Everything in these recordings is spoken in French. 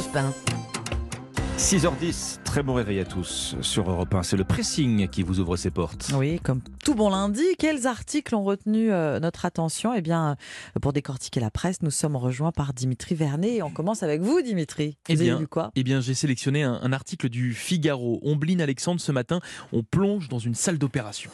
Europe 1. 6h10, très bon réveil à tous sur Europe 1. C'est le pressing qui vous ouvre ses portes. Oui, comme tout bon lundi, quels articles ont retenu euh, notre attention? Eh bien, euh, pour décortiquer la presse, nous sommes rejoints par Dimitri Vernet. Et on commence avec vous, Dimitri. Eh Vous avez bien, lu quoi? eh bien j'ai sélectionné un, un article du Figaro. Ombline Alexandre ce matin, on plonge dans une salle d'opération.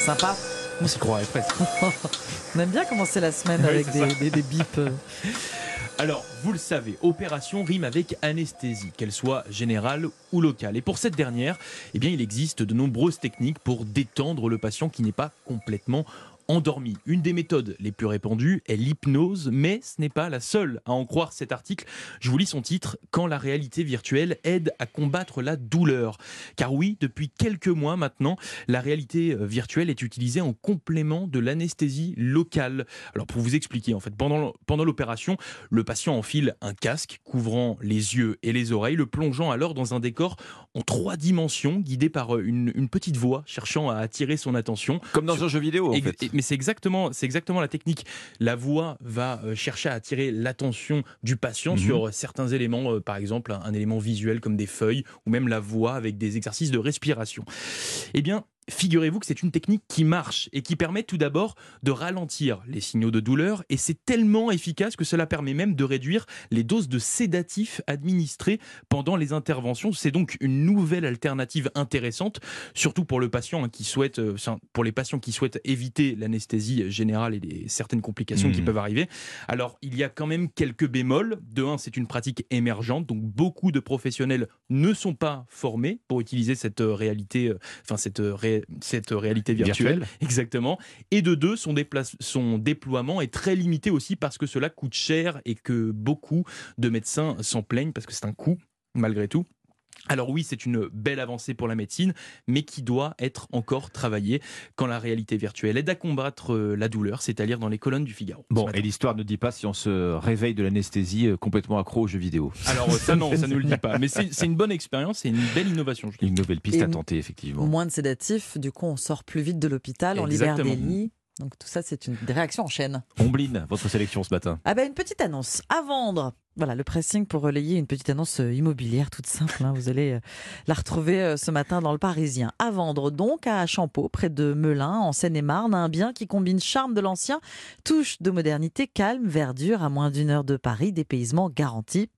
Sympa. On s'y croirait presque. On aime bien commencer la semaine Oui, avec des, des, des bips. Alors, vous le savez, opération rime avec anesthésie, qu'elle soit générale ou locale. Et pour cette dernière, eh bien, il existe de nombreuses techniques pour détendre le patient qui n'est pas complètement endormi. Une des méthodes les plus répandues est l'hypnose, mais ce n'est pas la seule à en croire cet article. Je vous lis son titre Quand la réalité virtuelle aide à combattre la douleur. Car oui, depuis quelques mois maintenant, la réalité euh, virtuelle est utilisée en complément de l'anesthésie locale. Alors pour vous expliquer, en fait, pendant, pendant l'opération, le patient enfile un casque couvrant les yeux et les oreilles, le plongeant alors dans un décor en trois dimensions, guidé par euh, une, une petite voix cherchant à attirer son attention. Comme dans un jeu vidéo, en Ex- fait. Mais c'est exactement, c'est exactement la technique. La voix va euh, chercher à attirer l'attention du patient Mhm. sur euh, certains éléments, par exemple un, un élément visuel comme des feuilles ou même la voix avec des exercices de respiration. Eh bien, figurez-vous que c'est une technique qui marche et qui permet tout d'abord de ralentir les signaux de douleur et c'est tellement efficace que cela permet même de réduire les doses de sédatifs administrés pendant les interventions. C'est donc une nouvelle alternative intéressante, surtout pour le patient hein, qui souhaite, euh, pour les patients qui souhaitent éviter l'anesthésie générale et les, certaines complications qui Mhm. peuvent arriver. Alors, il y a quand même quelques bémols. De un, c'est une pratique émergente, donc beaucoup de professionnels ne sont pas formés pour utiliser cette euh, réalité, euh, enfin cette, euh, ré- cette réalité virtuelle. Virtuelle. Exactement. Et de deux, son, son déploiement est très limité aussi parce que cela coûte cher et que beaucoup de médecins s'en plaignent parce que c'est un coût malgré tout. Alors oui, c'est une belle avancée pour la médecine, mais qui doit être encore travaillée quand la réalité virtuelle aide à combattre euh, la douleur, c'est à dire dans les colonnes du Figaro. Bon, et l'histoire ne dit pas si on se réveille de l'anesthésie euh, complètement accro aux jeux vidéo. Alors euh, ça non, ça ne le dit pas, mais c'est une bonne expérience et une belle innovation. je trouve. Une nouvelle piste Et à tenter, effectivement. Moins de sédatifs, du coup, on sort plus vite de l'hôpital, on libère des lits. Donc tout ça, c'est une des réactions en chaîne. Ombline, votre sélection ce matin. Ah ben une petite annonce à vendre. Voilà le pressing pour relayer une petite annonce euh, immobilière toute simple. hein. Vous allez euh, la retrouver euh, ce matin dans le Parisien. À vendre donc à Champeau, près de Melun, en Seine-et-Marne, un bien qui combine charme de l'ancien, touche de modernité, calme, verdure, à moins d'une heure de Paris, dépaysement garanti.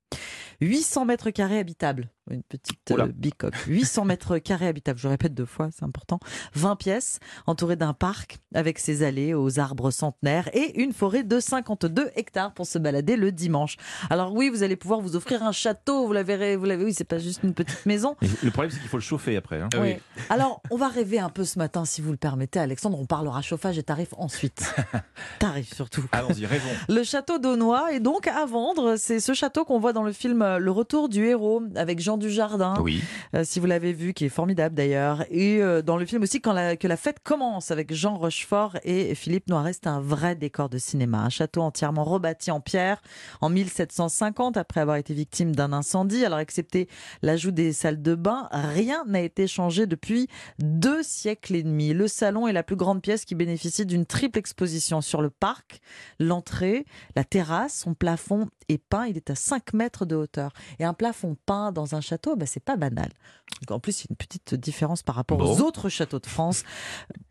800 mètres carrés habitables. Une petite euh, bicoque. 800 mètres carrés habitables, je répète deux fois, c'est important. 20 pièces, entourées d'un parc avec ses allées aux arbres centenaires et une forêt de 52 hectares pour se balader le dimanche. Alors oui, vous allez pouvoir vous offrir un château, vous l'avez, vous l'avez, oui, c'est pas juste une petite maison. Le problème, c'est qu'il faut le chauffer après. hein. Ah oui. Alors, on va rêver un peu ce matin, si vous le permettez, Alexandre. On parlera chauffage et tarifs ensuite. tarifs surtout. Allons-y, rêvons. Le château d'Aunois est donc à vendre. C'est ce château qu'on voit dans le film euh, Le Retour du héros avec Jean Dujardin. Oui. Euh, si vous l'avez vu, qui est formidable d'ailleurs. Et euh, dans le film aussi, quand la, que la fête commence avec Jean Rochefort et Philippe Noiret, c'est un vrai décor de cinéma. Un château entièrement rebâti en pierre en 1750 après avoir été victime d'un incendie. Alors, excepté l'ajout des salles de bain, rien n'a été changé depuis deux siècles et demi. Le salon est la plus grande pièce qui bénéficie d'une triple exposition sur le parc, l'entrée, la terrasse. Son plafond est peint, il est à 5 mètres de hauteur. Et un plafond peint dans un château, ben, c'est pas banal. En plus, il y a une petite différence par rapport Bon. aux autres châteaux de France.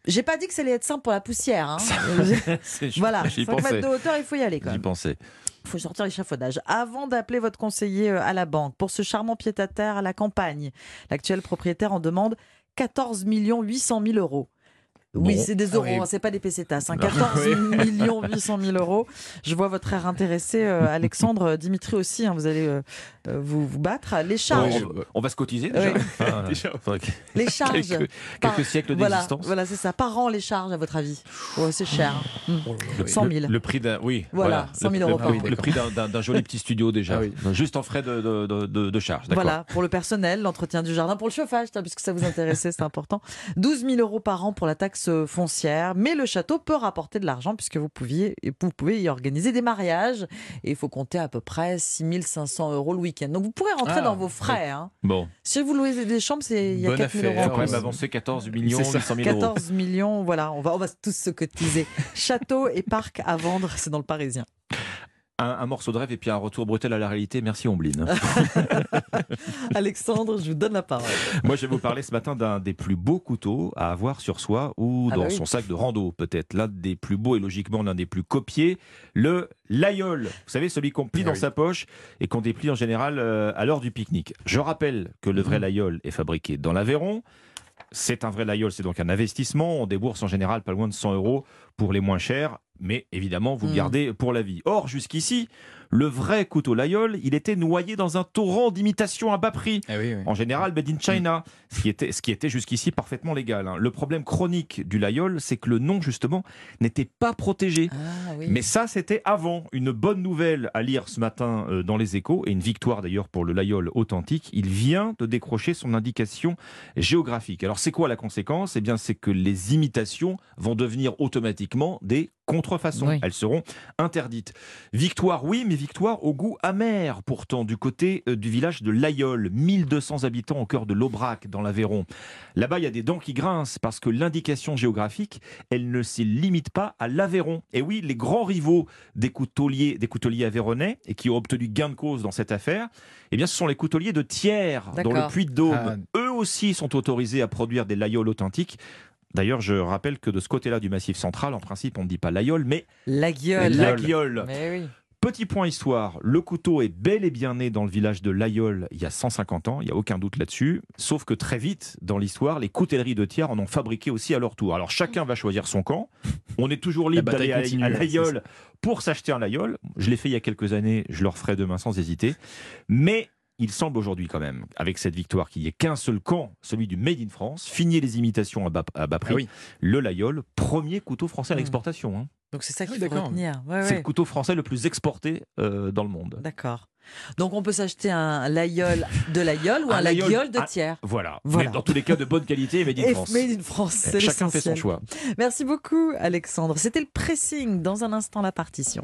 J'ai pas dit que ça allait être simple pour la poussière. hein. Voilà, J'y 5 mètres de hauteur, il faut y aller quand J'y même. pensais. Il faut sortir l'échafaudage. Avant d'appeler votre conseiller euh, à la banque pour ce charmant pied-à-terre à la campagne, l'actuel propriétaire en demande 14 800 000 euros. Oui, Bon. c'est des Ah euros, oui. hein, c'est pas des pesetas. Hein. 14 millions 800 000 euros. Je vois votre air intéressé, euh, Alexandre, euh, Dimitri aussi. hein, vous allez euh, vous, vous battre. Les charges, on, on va se cotiser déjà. Oui. Enfin, Déjà. faudrait que- les charges. quelques, par- quelques siècles Voilà, d'existence. voilà, c'est ça. Par an, les charges, à votre avis? C'est cher. hein. Hmm. Le, 100 000. le- le prix d'un, oui, Voilà, 100 000 Le- euros le, par oui, an. le prix d'un, joli petit studio déjà, Ah oui. juste en frais de, de, de, de- de charge. D'accord. Voilà, pour le personnel, l'entretien du jardin, pour le chauffage, puisque ça vous intéressait, c'est important. 12 000 euros par an pour la taxe foncière, mais le château peut rapporter de l'argent puisque vous, pouviez, vous pouvez y organiser des mariages et il faut compter à peu près 6 500 euros le week-end. Donc vous pourrez rentrer Ah, dans vos frais. hein. Bon, Si vous louez des chambres, c'est il y a Bonne 4 000 affaire, euros. on en peut plus. même avancer 14 millions C'est ça. 800 000 euros. 14 millions, voilà, on va, on va tous se cotiser. Château et parc à vendre, c'est dans le Parisien. Un, un morceau de rêve et puis un retour brutal à la réalité. Merci Ombline. Alexandre, je vous donne la parole. Moi, je vais vous parler ce matin d'un des plus beaux couteaux à avoir sur soi ou Ah dans bah oui. son sac de rando, peut-être. L'un des plus beaux et logiquement l'un des plus copiés, le Layol. Vous savez, celui qu'on plie Ah dans oui. sa poche et qu'on déplie en général euh, à l'heure du pique-nique. Je rappelle que le Mhm. vrai Layol est fabriqué dans l'Aveyron. C'est un vrai Layol, c'est donc un investissement. On débourse en général pas loin de 100 euros pour les moins chers, mais évidemment, vous le Mm. gardez pour la vie. Or, jusqu'ici, le vrai couteau Layol, il était noyé dans un torrent d'imitations à bas prix oui, oui. en général made in China, ce qui était, ce qui était jusqu'ici parfaitement légal. hein. Le problème chronique du Layol, c'est que le nom, justement, n'était pas protégé. Ah oui. Mais ça, c'était avant. Une bonne nouvelle à lire ce matin euh, dans les échos, et une victoire d'ailleurs pour le Layol authentique. Il vient de décrocher son indication géographique. Alors, c'est quoi la conséquence? Eh bien, c'est que les imitations vont devenir automatiquement des contrefaçons. Oui. Elles seront interdites. Victoire, oui, mais victoire au goût amer, pourtant, du côté euh, du village de Layol. 1200 habitants au cœur de l'Aubrac, dans l'Aveyron. Là-bas, il y a des dents qui grincent parce que l'indication géographique, elle ne se limite pas à l'Aveyron. Et oui, les grands rivaux des couteliers, des couteliers aveyronnais et qui ont obtenu gain de cause dans cette affaire, eh bien, ce sont les couteliers de Thiers, dans le. Puy-de-Dôme. Ah. Eux aussi sont autorisés à produire des Layol authentiques. D'ailleurs, je rappelle que de ce côté-là du Massif central, en principe, on ne dit pas Layol, mais La gueule. la gueule. Mais oui. Petit point histoire, le couteau est bel et bien né dans le village de Layol il y a 150 ans, il n'y a aucun doute là-dessus. Sauf que très vite, dans l'histoire, les coutelleries de Thiers en ont fabriqué aussi à leur tour. Alors chacun va choisir son camp. On est toujours libre d'aller à- ouais, Layol pour s'acheter un Layol. Je l'ai fait il y a quelques années, je le referai demain sans hésiter. Mais il semble aujourd'hui quand même, avec cette victoire, qu'il n'y ait qu'un seul camp, celui du Made in France. Fini les imitations à bas, à bas prix. Ah oui. Le Layol, premier couteau français à Mm. l'exportation. hein. Donc c'est ça Ah qu'il faut retenir. Ouais, C'est ouais. le couteau français le plus exporté euh, dans le monde. D'accord. Donc on peut s'acheter un Layol de Layol ou un, Un de un- Thiers. Voilà. Voilà. Mais dans tous les cas de bonne qualité made in Et France. Made in France, Chacun fait son choix. Merci beaucoup Alexandre. C'était le pressing. Dans un instant la partition.